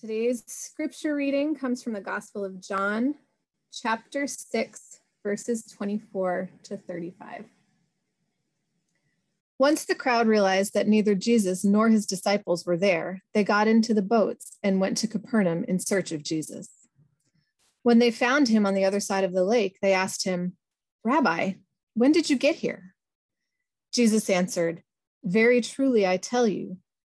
Today's scripture reading comes from the Gospel of John, chapter 6, verses 24 to 35. Once the crowd realized that neither Jesus nor his disciples were there, they got into the boats and went to Capernaum in search of Jesus. When they found him on the other side of the lake, they asked him, Rabbi, when did you get here? Jesus answered, Very truly, I tell you,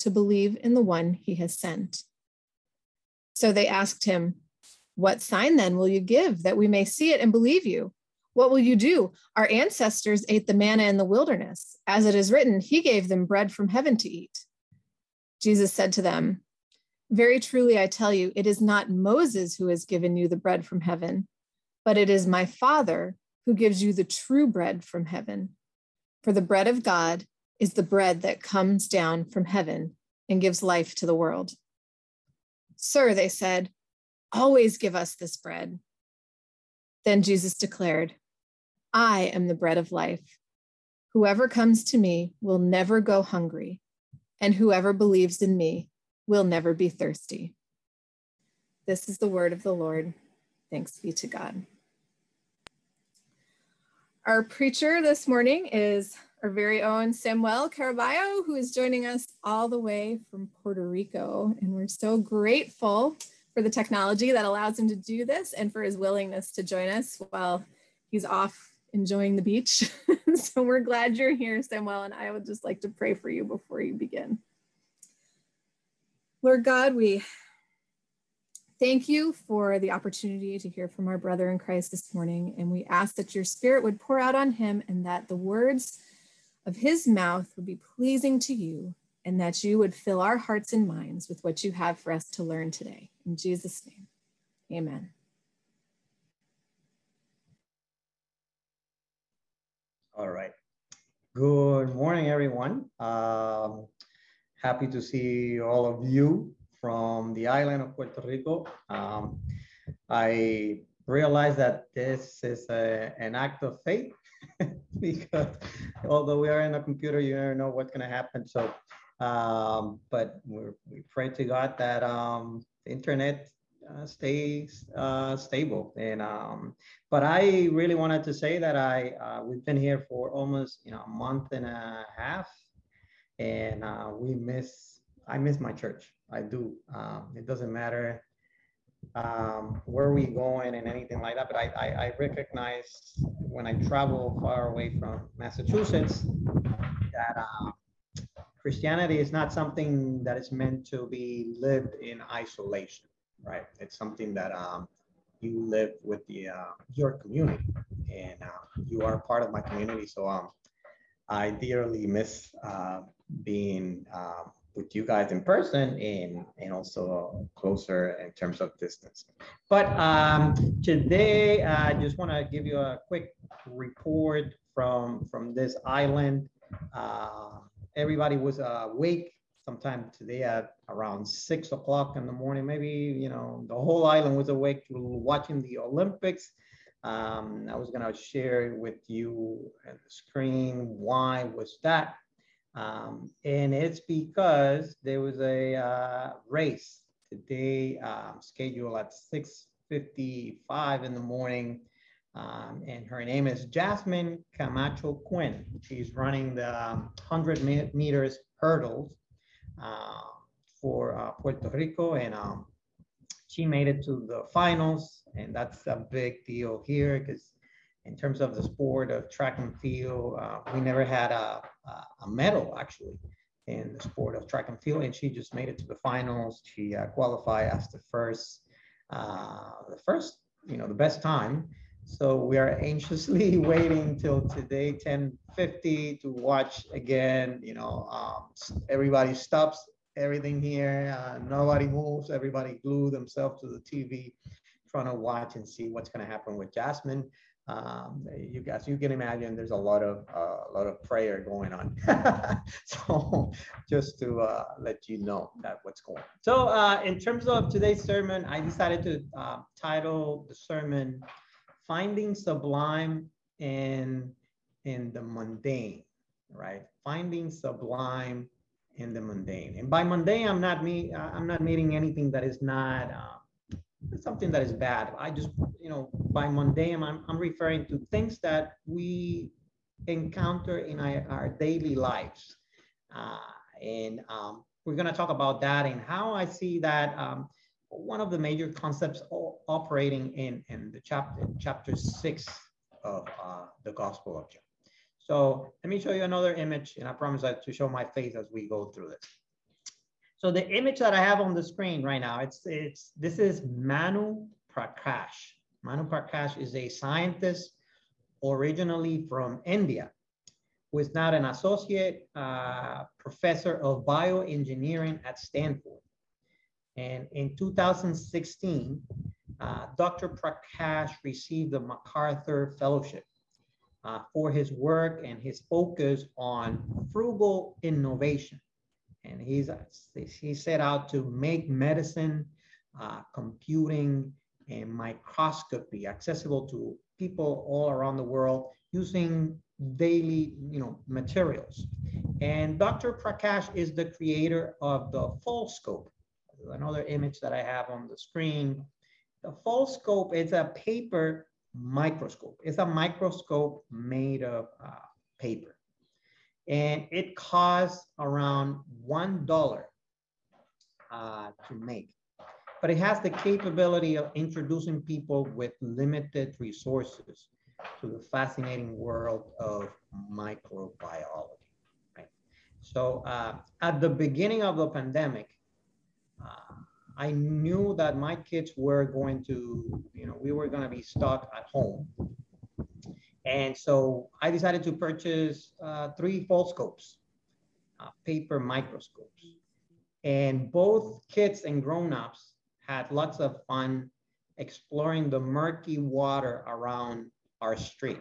to believe in the one he has sent. So they asked him, What sign then will you give that we may see it and believe you? What will you do? Our ancestors ate the manna in the wilderness. As it is written, He gave them bread from heaven to eat. Jesus said to them, Very truly I tell you, it is not Moses who has given you the bread from heaven, but it is my Father who gives you the true bread from heaven. For the bread of God is the bread that comes down from heaven and gives life to the world. Sir, they said, always give us this bread. Then Jesus declared, I am the bread of life. Whoever comes to me will never go hungry, and whoever believes in me will never be thirsty. This is the word of the Lord. Thanks be to God. Our preacher this morning is our very own Samuel Caraballo, who is joining us all the way from Puerto Rico. And we're so grateful for the technology that allows him to do this and for his willingness to join us while he's off enjoying the beach. so we're glad you're here, Samuel, and I would just like to pray for you before you begin. Lord God, we thank you for the opportunity to hear from our brother in Christ this morning, and we ask that your spirit would pour out on him and that the words of his mouth would be pleasing to you, and that you would fill our hearts and minds with what you have for us to learn today. In Jesus' name, amen. All right. Good morning, everyone. Um, happy to see all of you from the island of Puerto Rico. Um, I realize that this is a, an act of faith because although we are in a computer, you never know what's going to happen. So, um, but we pray to God that um, the internet uh, stays uh, stable. And um, but I really wanted to say that I uh, we've been here for almost you know a month and a half, and uh, we miss I miss my church. I do. Um, it doesn't matter um, where we going and anything like that. But I, I, I, recognize when I travel far away from Massachusetts that um, Christianity is not something that is meant to be lived in isolation, right? It's something that um, you live with the uh, your community, and uh, you are part of my community. So um, I dearly miss uh, being um, with you guys in person and and also closer in terms of distance. But um, today I just want to give you a quick report from from this island. Uh, everybody was awake sometime today at around six o'clock in the morning. Maybe you know the whole island was awake watching the Olympics. Um, I was gonna share with you at the screen why was that. Um, and it's because there was a uh, race today um, scheduled at 6.55 in the morning. Um, and her name is Jasmine Camacho Quinn. She's running the 100 um, meters hurdles uh, for uh, Puerto Rico. And um, she made it to the finals. And that's a big deal here because in terms of the sport of track and field, uh, we never had a, a, medal actually in the sport of track and field, and she just made it to the finals. She uh, qualified as the first, uh, the first, you know, the best time. So we are anxiously waiting till today, 10:50, to watch again. You know, um, everybody stops everything here. Uh, nobody moves. Everybody glue themselves to the TV, trying to watch and see what's going to happen with Jasmine. Um, you guys, you can imagine there's a lot of uh, a lot of prayer going on. so just to uh, let you know that what's going on. So uh, in terms of today's sermon, I decided to uh, title the sermon "Finding Sublime in in the Mundane." Right, finding sublime in the mundane. And by mundane, I'm not me. I'm not meaning anything that is not uh, something that is bad. I just, you know, by mundane, I'm, I'm referring to things that we encounter in our, our daily lives. Uh, and um, we're going to talk about that and how I see that um, one of the major concepts operating in, in the chapter, chapter six of uh, the Gospel of John. So let me show you another image, and I promise I to show my face as we go through this. So the image that I have on the screen right now, it's, it's this is Manu Prakash. Manu Prakash is a scientist originally from India, who is now an associate uh, professor of bioengineering at Stanford. And in 2016, uh, Dr. Prakash received the MacArthur Fellowship uh, for his work and his focus on frugal innovation. And he's, he set out to make medicine, uh, computing, and microscopy accessible to people all around the world using daily you know, materials. And Dr. Prakash is the creator of the Foldscope, another image that I have on the screen. The Foldscope is a paper microscope. It's a microscope made of uh, paper. And it costs around $1 uh, to make. But it has the capability of introducing people with limited resources to the fascinating world of microbiology. Right? So uh, at the beginning of the pandemic, uh, I knew that my kids were going to, you know, we were going to be stuck at home. And so I decided to purchase uh, three Foldscopes, uh, paper microscopes. And both kids and grown-ups had lots of fun exploring the murky water around our street.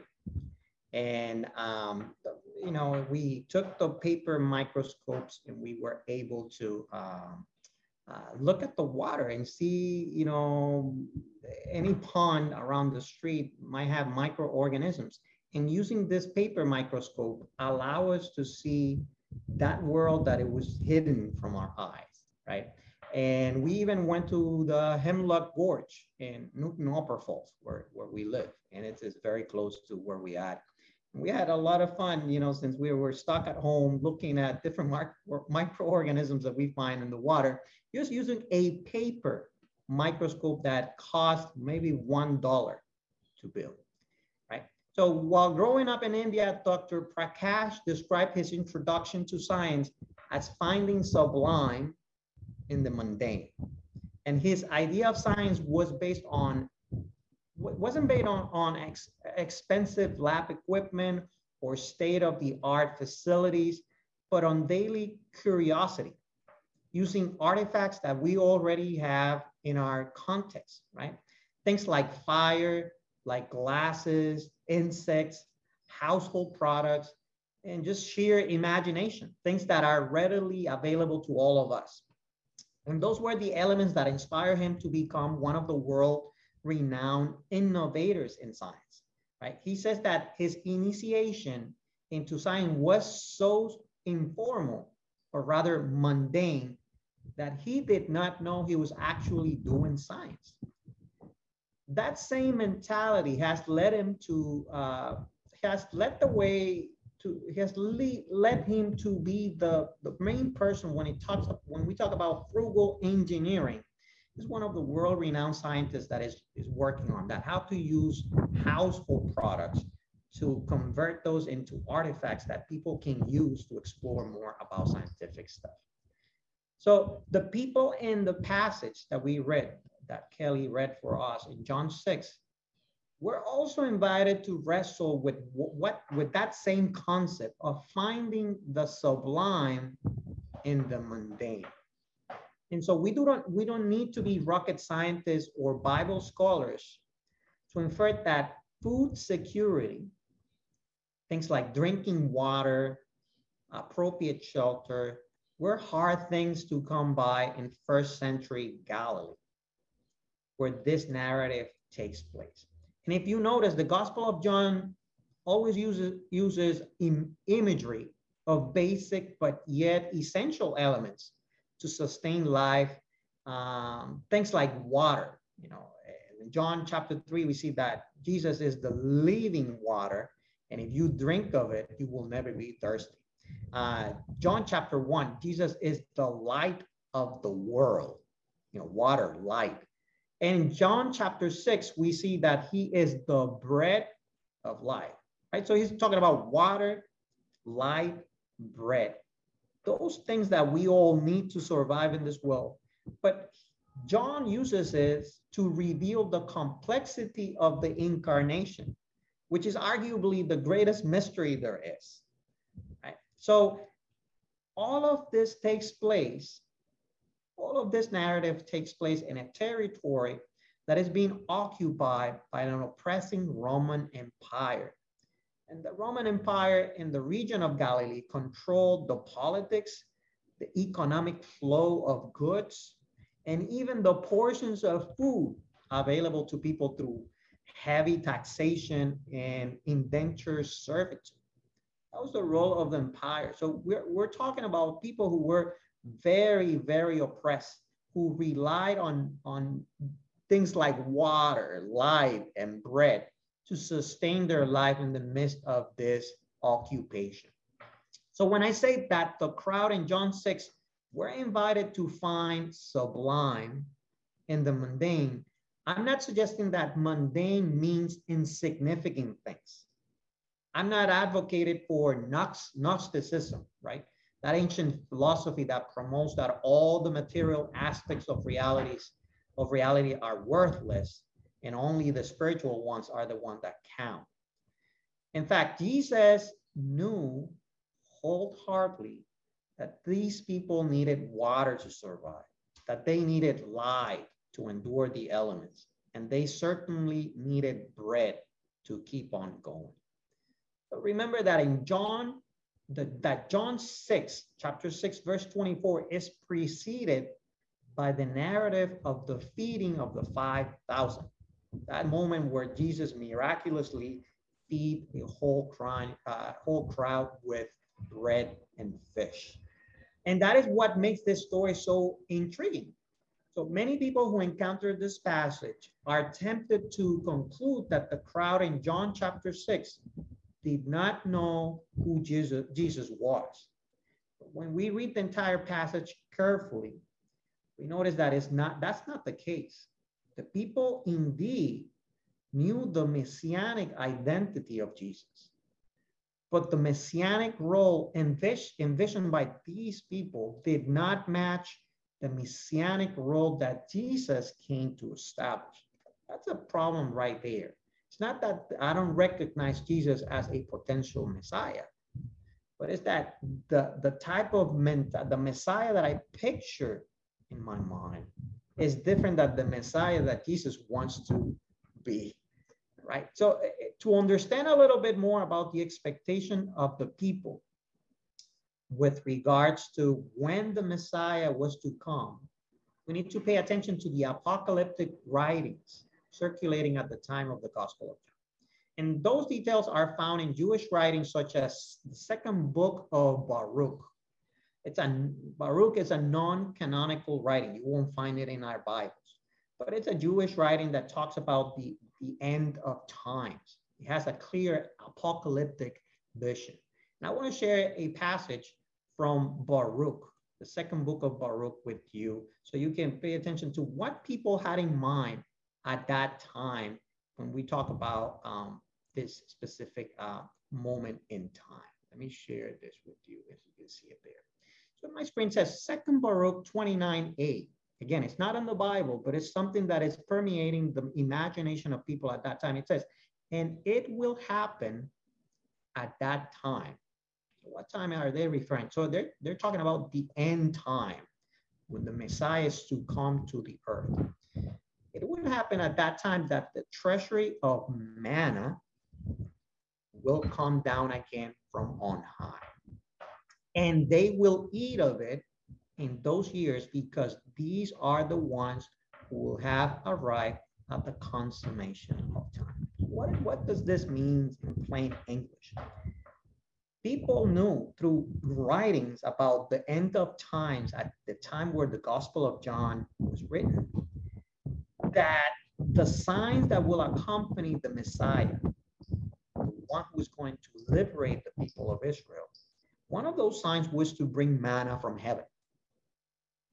And, um, you know, we took the paper microscopes and we were able to um, uh, look at the water and see, you know, any pond around the street might have microorganisms. And using this paper microscope allow us to see that world that it was hidden from our eyes, right? And we even went to the Hemlock Gorge in Newton Upper Falls, where, where we live. And it is very close to where we at we had a lot of fun, you know, since we were stuck at home looking at different microorganisms that we find in the water, just using a paper microscope that cost maybe $1 to build, right? So while growing up in India, Dr. Prakash described his introduction to science as finding sublime in the mundane. And his idea of science was based on wasn't based on, on ex, expensive lab equipment or state-of-the-art facilities, but on daily curiosity, using artifacts that we already have in our context, right? Things like fire, like glasses, insects, household products, and just sheer imagination, things that are readily available to all of us. And those were the elements that inspire him to become one of the world renowned innovators in science, right? He says that his initiation into science was so informal, or rather mundane, that he did not know he was actually doing science. That same mentality has led him to, uh, has led the way to, has lead, led him to be the, the main person when he talks, when we talk about frugal engineering is one of the world-renowned scientists that is, is working on that, how to use household products to convert those into artifacts that people can use to explore more about scientific stuff. So the people in the passage that we read, that Kelly read for us in John 6, we're also invited to wrestle with what with that same concept of finding the sublime in the mundane And so we, do not, we don't need to be rocket scientists or Bible scholars to infer that food security, things like drinking water, appropriate shelter, were hard things to come by in first century Galilee, where this narrative takes place. And if you notice, the Gospel of John always uses, uses Im imagery of basic but yet essential elements to sustain life. Um, things like water, you know, in John chapter 3, we see that Jesus is the living water. And if you drink of it, you will never be thirsty. Uh, John chapter 1, Jesus is the light of the world, you know, water, light. And in John chapter 6, we see that he is the bread of life, right? So he's talking about water, light, bread. Those things that we all need to survive in this world. But John uses it to reveal the complexity of the incarnation, which is arguably the greatest mystery there is. Right? So all of this takes place, all of this narrative takes place in a territory that is being occupied by an oppressing Roman Empire. And the Roman Empire in the region of Galilee controlled the politics, the economic flow of goods, and even the portions of food available to people through heavy taxation and indentured servitude. That was the role of the empire. So we're, we're talking about people who were very, very oppressed, who relied on, on things like water, light, and bread to sustain their life in the midst of this occupation. So when I say that the crowd in John 6 we're invited to find sublime in the mundane. I'm not suggesting that mundane means insignificant things. I'm not advocated for Gnosticism, right? That ancient philosophy that promotes that all the material aspects of realities of reality are worthless and only the spiritual ones are the ones that count. In fact, Jesus knew wholeheartedly that these people needed water to survive, that they needed light to endure the elements, and they certainly needed bread to keep on going. But remember that in John, the, that John 6, chapter 6, verse 24 is preceded by the narrative of the feeding of the 5,000. That moment where Jesus miraculously feed the whole crowd, uh, whole crowd with bread and fish. And that is what makes this story so intriguing. So many people who encounter this passage are tempted to conclude that the crowd in John chapter 6 did not know who Jesus, Jesus was. But when we read the entire passage carefully, we notice that it's not, that's not the case. The people indeed knew the messianic identity of Jesus. But the messianic role envisioned by these people did not match the messianic role that Jesus came to establish. That's a problem right there. It's not that I don't recognize Jesus as a potential Messiah, but it's that the, the type of men, the Messiah that I picture in my mind is different than the Messiah that Jesus wants to be right? So eh, eh, to understand a little bit more about the expectation of the people with regards to when the Messiah was to come, we need to pay attention to the apocalyptic writings circulating at the time of the Gospel of John. And those details are found in Jewish writings such as the second book of Baruch. It's a Baruch is a non-canonical writing. You won't find it in our Bibles, but it's a Jewish writing that talks about the the end of times. It has a clear apocalyptic vision. And I want to share a passage from Baruch, the second book of Baruch with you, so you can pay attention to what people had in mind at that time when we talk about um, this specific uh, moment in time. Let me share this with you as you can see it there. So my screen says Second Baruch 29a. Again, it's not in the Bible, but it's something that is permeating the imagination of people at that time. It says, and it will happen at that time. What time are they referring? So they're, they're talking about the end time. when the Messiah is to come to the earth. It would happen at that time that the treasury of manna will come down again from on high. And they will eat of it in those years because these are the ones who will have arrived at the consummation of time. What, what does this mean in plain English? People knew through writings about the end of times at the time where the Gospel of John was written that the signs that will accompany the Messiah, the one who is going to liberate the people of Israel, one of those signs was to bring manna from heaven.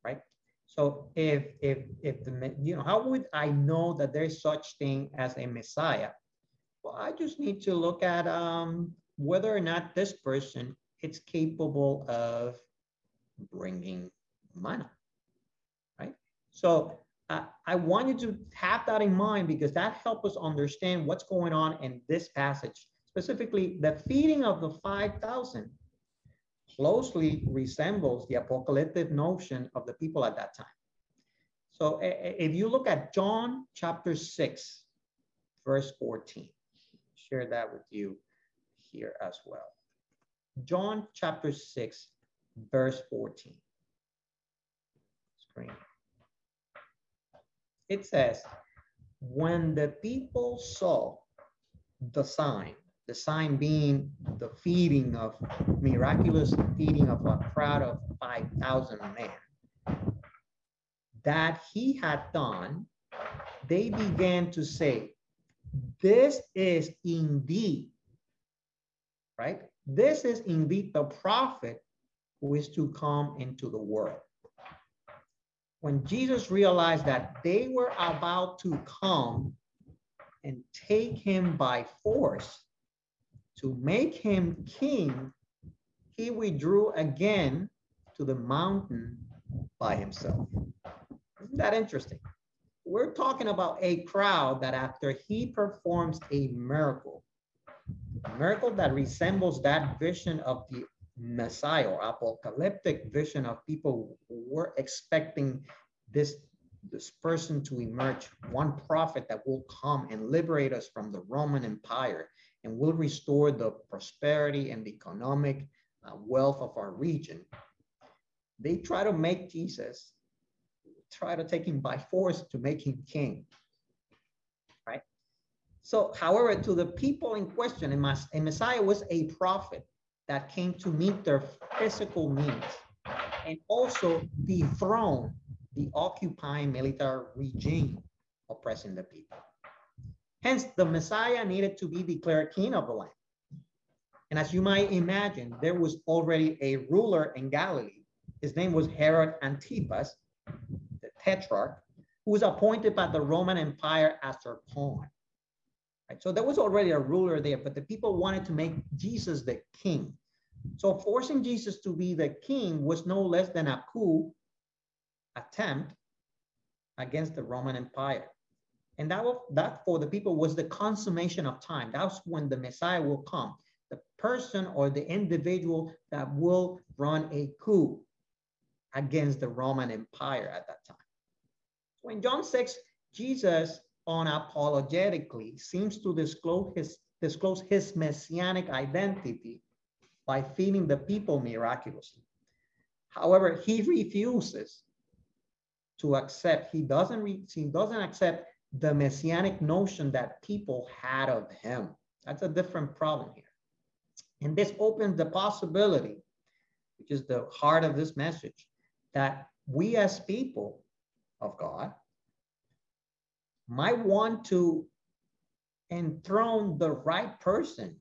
Right? So if if if the you know how would I know that there's such thing as a Messiah? Well, I just need to look at um, whether or not this person is capable of bringing manna, right? So I want you to have that in mind because that helps us understand what's going on in this passage, specifically the feeding of the 5,000 closely resembles the apocalyptic notion of the people at that time. So if you look at John chapter 6, verse 14, share that with you here as well. John chapter 6, verse 14. Screen. It says, when the people saw the sign, the sign being the feeding of miraculous feeding of a crowd of 5,000 men that he had done, they began to say, This is indeed, right? This is indeed the prophet who is to come into the world. When Jesus realized that they were about to come and take him by force, to make him king, he withdrew again to the mountain by himself. Isn't that interesting? We're talking about a crowd that after he performs a miracle, a miracle that resembles that vision of the Messiah or apocalyptic vision of people were expecting this, this person to emerge, one prophet that will come and liberate us from the Roman Empire and will restore the prosperity and the economic uh, wealth of our region. They try to make Jesus, try to take him by force to make him king, right? So, however, to the people in question, a Messiah was a prophet that came to meet their physical needs and also dethrone the occupying military regime oppressing the people. Hence, the Messiah needed to be declared king of the land. And as you might imagine, there was already a ruler in Galilee. His name was Herod Antipas, the tetrarch, who was appointed by the Roman Empire as their pawn. Right? So there was already a ruler there, but the people wanted to make Jesus the king. So forcing Jesus to be the king was no less than a coup attempt against the Roman Empire. And that, was, that for the people was the consummation of time. That's when the Messiah will come, the person or the individual that will run a coup against the Roman Empire at that time. So in John 6, Jesus unapologetically seems to disclose his, disclose his messianic identity by feeding the people miraculously. However, he refuses to accept, he doesn't, re, he doesn't accept the messianic notion that people had of him. That's a different problem here. And this opens the possibility, which is the heart of this message, that we as people of God might want to enthrone the right person,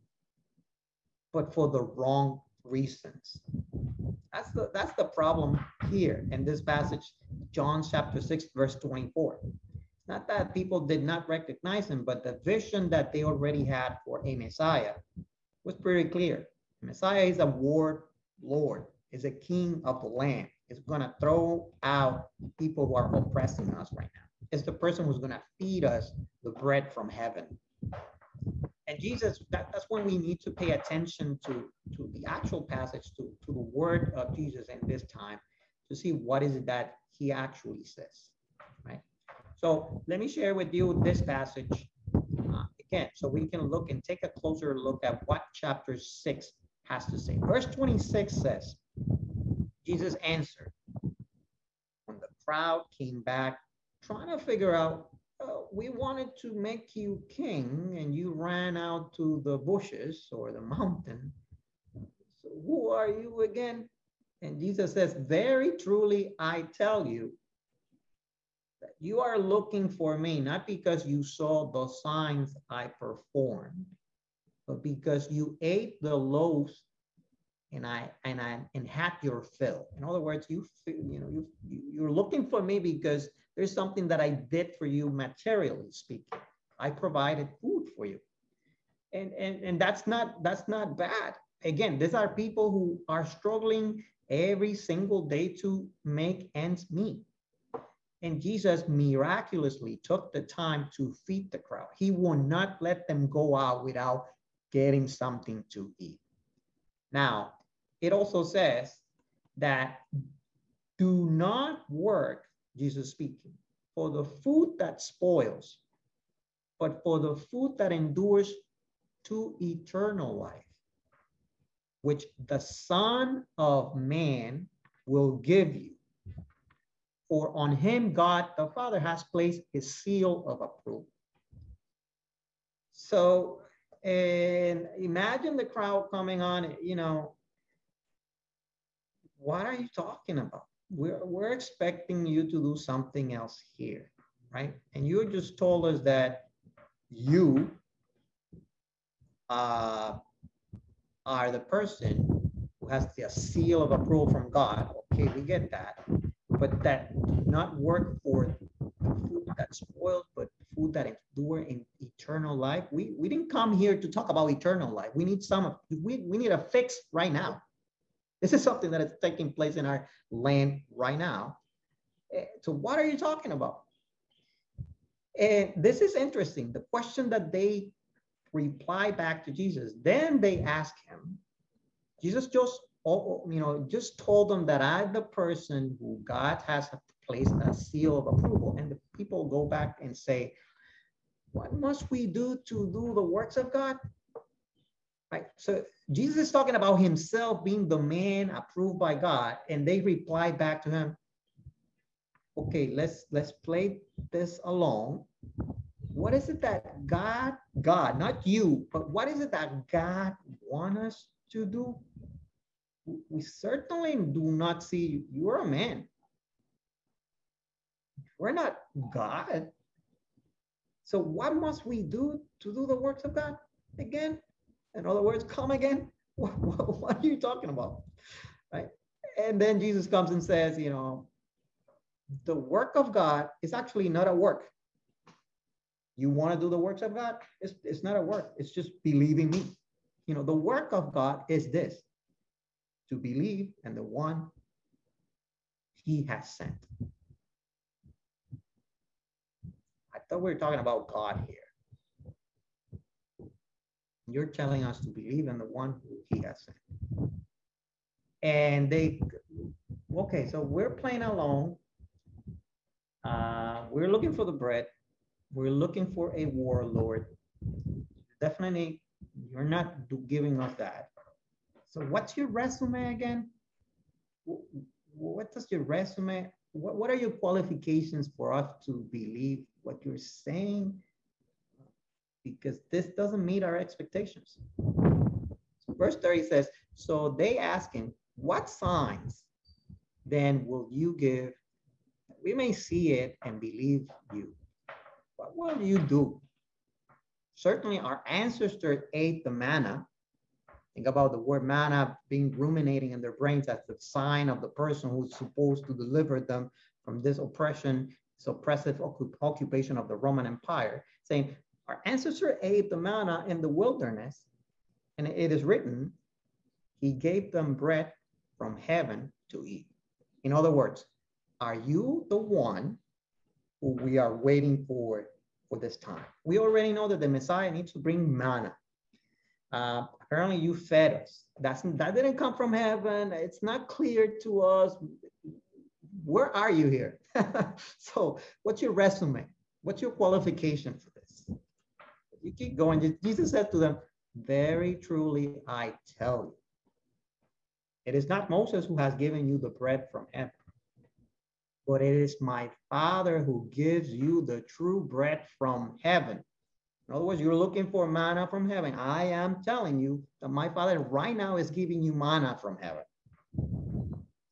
but for the wrong reasons. That's the that's the problem here in this passage, John chapter 6, verse 24. Not that people did not recognize him, but the vision that they already had for a Messiah was pretty clear. Messiah is a war lord, is a king of the land, is gonna throw out people who are oppressing us right now. It's the person who's gonna feed us the bread from heaven. And Jesus, that, that's when we need to pay attention to, to the actual passage, to, to the word of Jesus in this time, to see what is it that he actually says, right? So let me share with you this passage uh, again, so we can look and take a closer look at what chapter six has to say. Verse 26 says, Jesus answered when the crowd came back trying to figure out, uh, we wanted to make you king and you ran out to the bushes or the mountain. So who are you again? And Jesus says, Very truly, I tell you, you are looking for me, not because you saw the signs I performed, but because you ate the loaves and I and I and had your fill. In other words, you you know you you're looking for me because there's something that I did for you materially speaking. I provided food for you. And and and that's not that's not bad. Again, these are people who are struggling every single day to make ends meet. And Jesus miraculously took the time to feed the crowd. He will not let them go out without getting something to eat. Now, it also says that do not work, Jesus speaking, for the food that spoils, but for the food that endures to eternal life which the Son of Man will give you. For on him God the Father has placed his seal of approval. So, and imagine the crowd coming on, you know, what are you talking about? We're, we're expecting you to do something else here, right? And you just told us that you uh, are the person who has the seal of approval from God. Okay, we get that. But that not work for food that spoils, but food that endure in eternal life. We we didn't come here to talk about eternal life. We need some we, we need a fix right now. This is something that is taking place in our land right now. Eh, so what are you talking about? And this is interesting. The question that they reply back to Jesus. Then they ask him, Jesus just, you know, just told them that I'm the person who God has placed a seal of approval. And the people go back and say, what must we do to do the works of God? Right. So Jesus is talking about himself being the man approved by God, and they reply back to him, okay, let's let's play this along what is it that God, God, not you, but what is it that God want us to do? We certainly do not see you're a man. We're not God. So what must we do to do the works of God again? In other words, come again. What, what, what are you talking about? Right? And then Jesus comes and says, you know, the work of God is actually not a work. You want to do the works of God? It's, it's not a work, it's just believing me. You know, the work of God is this to believe in the one he has sent. I thought we were talking about God here. You're telling us to believe in the one who he has sent. And they, okay, so we're playing along. Uh, we're looking for the bread. We're looking for a warlord. Definitely, you're not giving us that. So what's your resume again? What does your resume, what, what are your qualifications for us to believe what you're saying? Because this doesn't meet our expectations. So verse 30 says, so they ask him, what signs then will you give? We may see it and believe you what will you do? Certainly our ancestors ate the manna. Think about the word manna being ruminating in their brains as the sign of the person who's supposed to deliver them from this oppression, this oppressive occupation of the Roman Empire, saying, our ancestor ate the manna in the wilderness, and it is written, he gave them bread from heaven to eat. In other words, are you the one who we are waiting for for this time. We already know that the Messiah needs to bring manna. Uh, apparently, you fed us. That's that didn't come from heaven. It's not clear to us. where are you here? so what's your resume? What's your qualification for this? You keep going. Jesus said to them, very truly, I tell you, it is not Moses who has given you the bread from heaven, but it is my Father who gives you the true bread from heaven. In other words, you're looking for manna from heaven. I am telling you that my Father right now is giving you manna from heaven.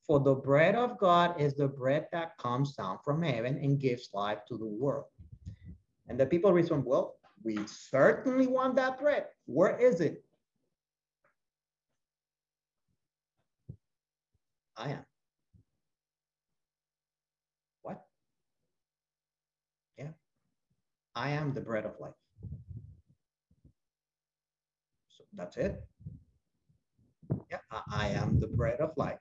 For the bread of God is the bread that comes down from heaven and gives life to the world. And the people respond, Well, we certainly want that bread. Where is it? I am. What? Yeah. I am the bread of life. So that's it. Yeah, I, am the bread of life.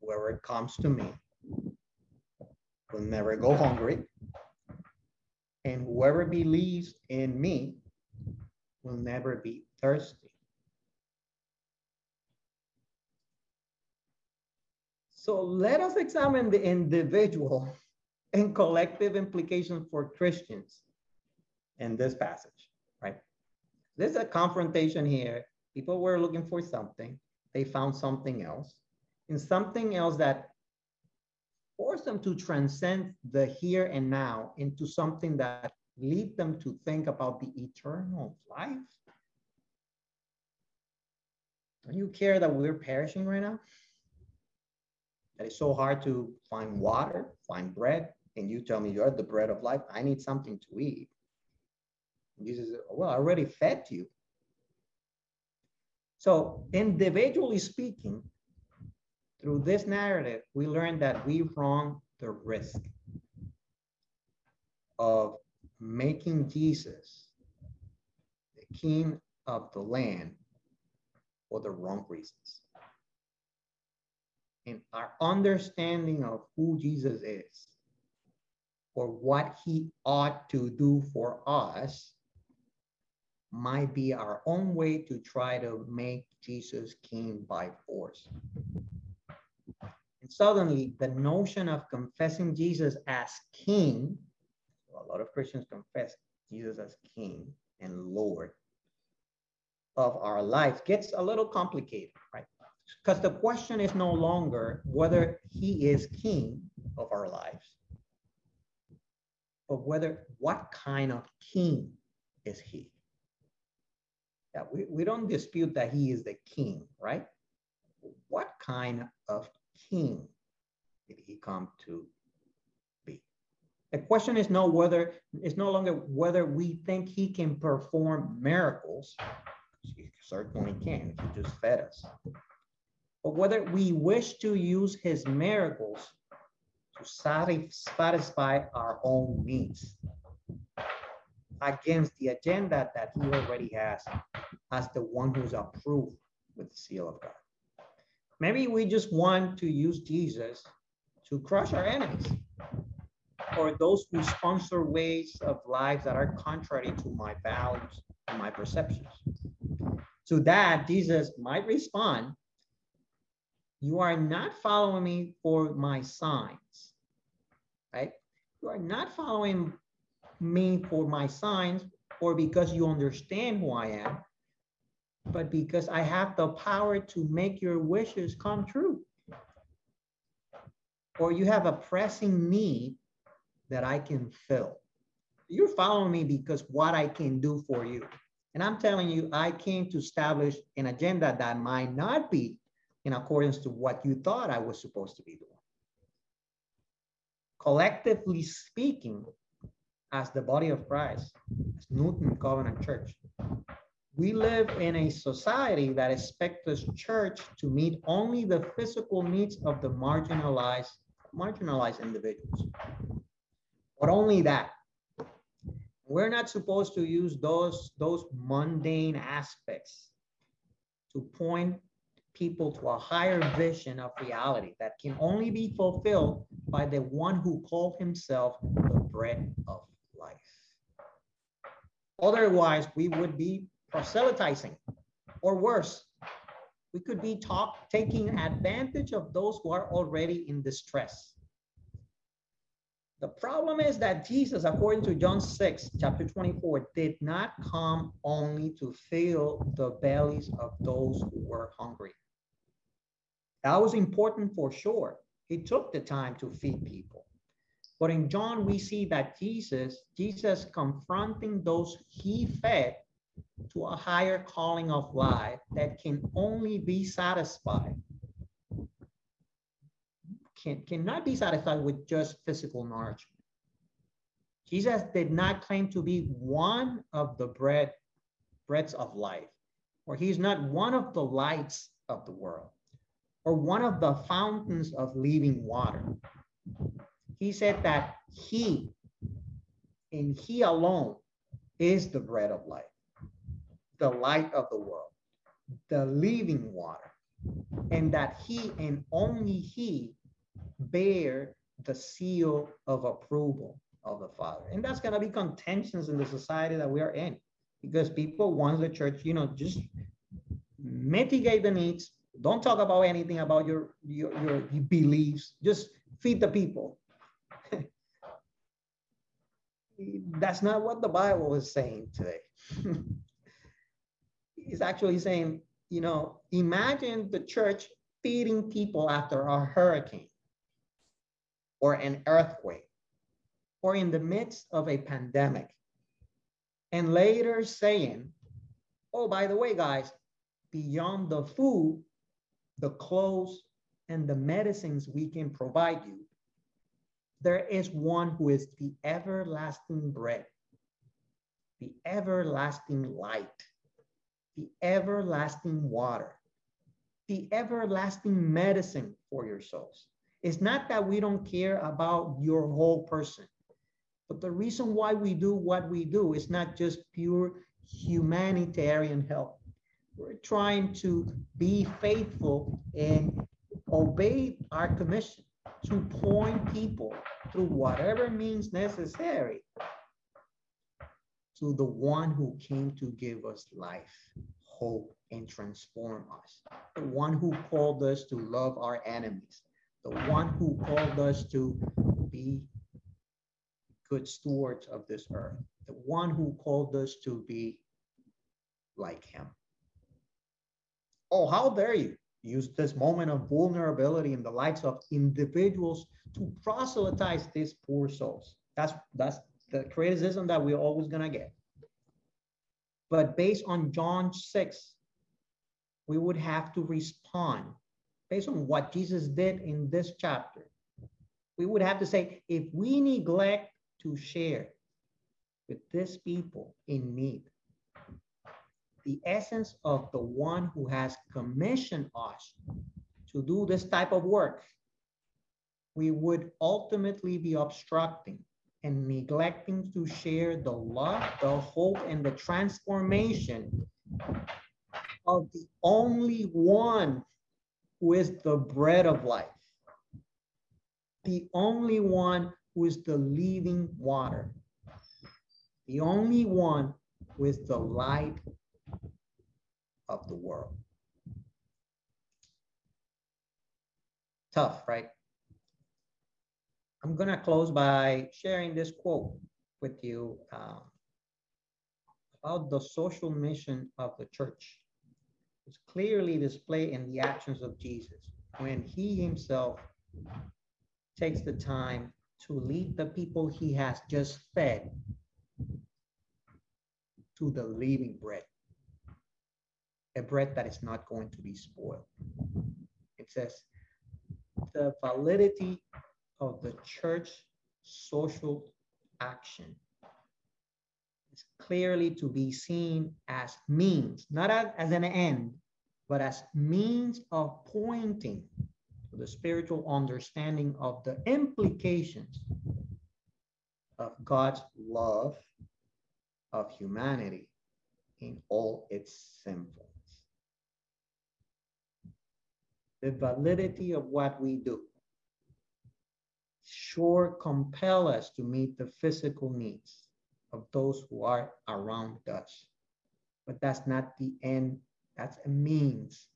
Whoever comes to me will never go hungry. And whoever believes in me will never be thirsty. So let us examine the individual and collective implications for Christians in this passage? There's a confrontation here. People were looking for something. They found something else. And something else that forced them to transcend the here and now into something that lead them to think about the eternal life. Don't you care that we're perishing right now? That it's so hard to find water, find bread, and you tell me you're the bread of life. I need something to eat. Jesus said, Well, I already fed you. So, individually speaking, through this narrative, we learn that we run the risk of making Jesus the king of the land for the wrong reasons. And our understanding of who Jesus is or what he ought to do for us might be our own way to try to make Jesus king by force. And suddenly, the notion of confessing Jesus as king, a lot of Christians confess Jesus as king and Lord of our lives, gets a little complicated, right? Because the question is no longer whether he is king of our lives, but whether what kind of king is he? Yeah, we, we don't dispute that he is the king, right? What kind of king did he come to be? The question is no whether it's no longer whether we think he can perform miracles. He certainly can. He just fed us. But whether we wish to use his miracles to satisfy our own needs against the agenda that he already has as the one who's approved with the seal of God. Maybe we just want to use Jesus to crush our enemies or those who sponsor ways of life that are contrary to my values and my perceptions. To that, Jesus might respond, You are not following me for my signs, right? You are not following me for my signs or because you understand who I am, but because I have the power to make your wishes come true. Or you have a pressing need that I can fill. You're following me because what I can do for you. And I'm telling you, I came to establish an agenda that might not be in accordance to what you thought I was supposed to be doing. Collectively speaking, as the body of Christ, as Newton Covenant Church, we live in a society that expects church to meet only the physical needs of the marginalized, marginalized individuals. But only that. We're not supposed to use those, those mundane aspects to point people to a higher vision of reality that can only be fulfilled by the one who called himself the bread of. Otherwise, we would be proselytizing, or worse, We could be talk, taking advantage of those who are already in distress. The problem is that Jesus, according to John 6, chapter 24, did not come only to fill the bellies of those who were hungry. That was important for sure. He took the time to feed people. But in John, we see that Jesus, Jesus confronting those he fed to a higher calling of life that can only be satisfied, can, cannot be satisfied with just physical nourishment. Jesus did not claim to be one of the bread, breads of life, or he's not one of the lights of the world, or one of the fountains of living water. He said that he and he alone is the bread of life the light of the world, the living water, and that he and only he bear the seal of approval of the Father. And that's going to be contentions in the society that we are in because people want the church, you know, just mitigate the needs. Don't talk about anything about your, your, your beliefs. Just feed the people. That's not what the Bible is saying today. it's actually saying, you know, imagine the church feeding people after a hurricane or an earthquake or in the midst of a pandemic. And later saying, oh, by the way, guys, beyond the food, the clothes, and the medicines we can provide you, there is one who is the everlasting bread, the everlasting light the everlasting water, the everlasting medicine for your souls. It's not that we don't care about your whole person, but the reason why we do what we do is not just pure humanitarian help. We're trying to be faithful and obey our commission to point people through whatever means necessary to the one who came to give us life, hope, and transform us. The one who called us to love our enemies. The one who called us to be good stewards of this earth. The one who called us to be like him. Oh, how dare you use this moment of vulnerability in the lives of individuals to proselytize these poor souls. That's that's the criticism that we're always to get. But based on John 6, we would have to respond based on what Jesus did in this chapter. We would have to say, if we neglect to share with these people in need, the essence of the one who has commissioned us to do this type of work, we would ultimately be obstructing and neglecting to share the love, the hope, and the transformation of the only one who is the bread of life, the only one who is the living water, the only one who is the light of the world. Tough, right? I'm going to close by sharing this quote with you uh, about the social mission of the church. It's clearly displayed in the actions of Jesus when he himself takes the time to lead the people he has just fed to the living bread, a bread that is not going to be spoiled. It says, the validity of the church social action is clearly to be seen as means, not as an end, but as means of pointing to the spiritual understanding of the implications of God's love of humanity in all its sinfulness. The validity of what we do. Sure compel us to meet the physical needs of those who are around us. But that's not the end, that's a means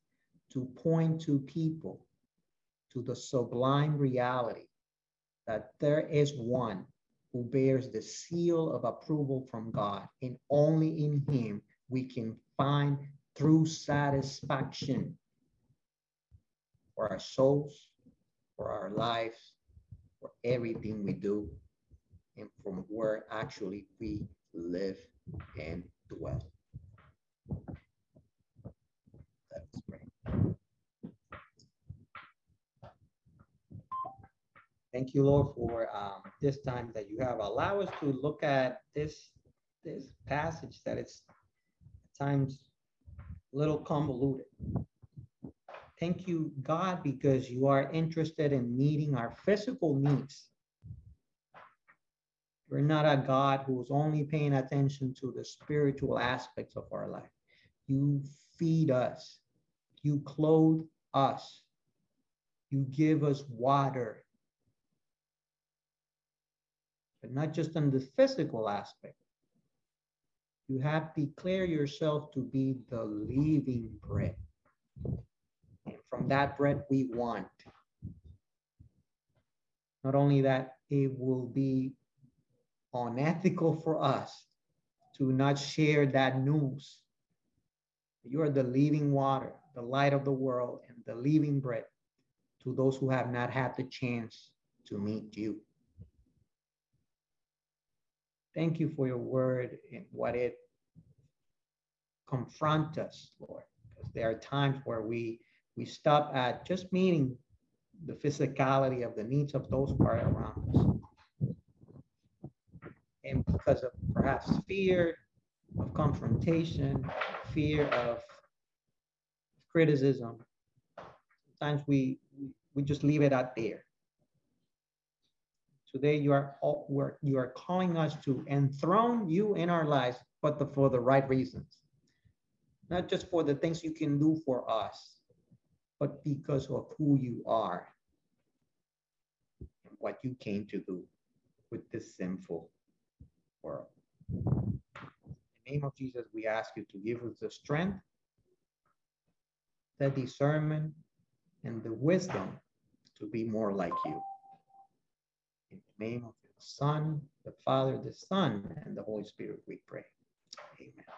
to point to people to the sublime reality that there is one who bears the seal of approval from God, and only in him we can find true satisfaction for our souls, for our lives, for everything we do, and from where actually we live and dwell. Let's pray. Thank you, Lord, for um, this time that you have allowed us to look at this this passage that it's at times a little convoluted. Thank you, God, because you are interested in meeting our physical needs. You're not a God who's only paying attention to the spiritual aspects of our life. You feed us, you clothe us, you give us water, but not just on the physical aspect. You have declared yourself to be the living bread. From that bread we want. Not only that, it will be unethical for us to not share that news. You are the living water, the light of the world, and the living bread to those who have not had the chance to meet you. Thank you for your word and what it confront us, Lord, because there are times where we we stop at just meeting the physicality of the needs of those part around us. And because of perhaps fear of confrontation, fear of criticism, sometimes we we just leave it out there. Today you are all, you are calling us to enthrone you in our lives, but the, for the right reasons. Not just for the things you can do for us, but because of who you are and what you came to do with this sinful world. In the name of Jesus, we ask you to give us the strength, the discernment, and the wisdom to be more like you. In the name of the Son, the Father, the Son, and the Holy Spirit, we pray. Amen.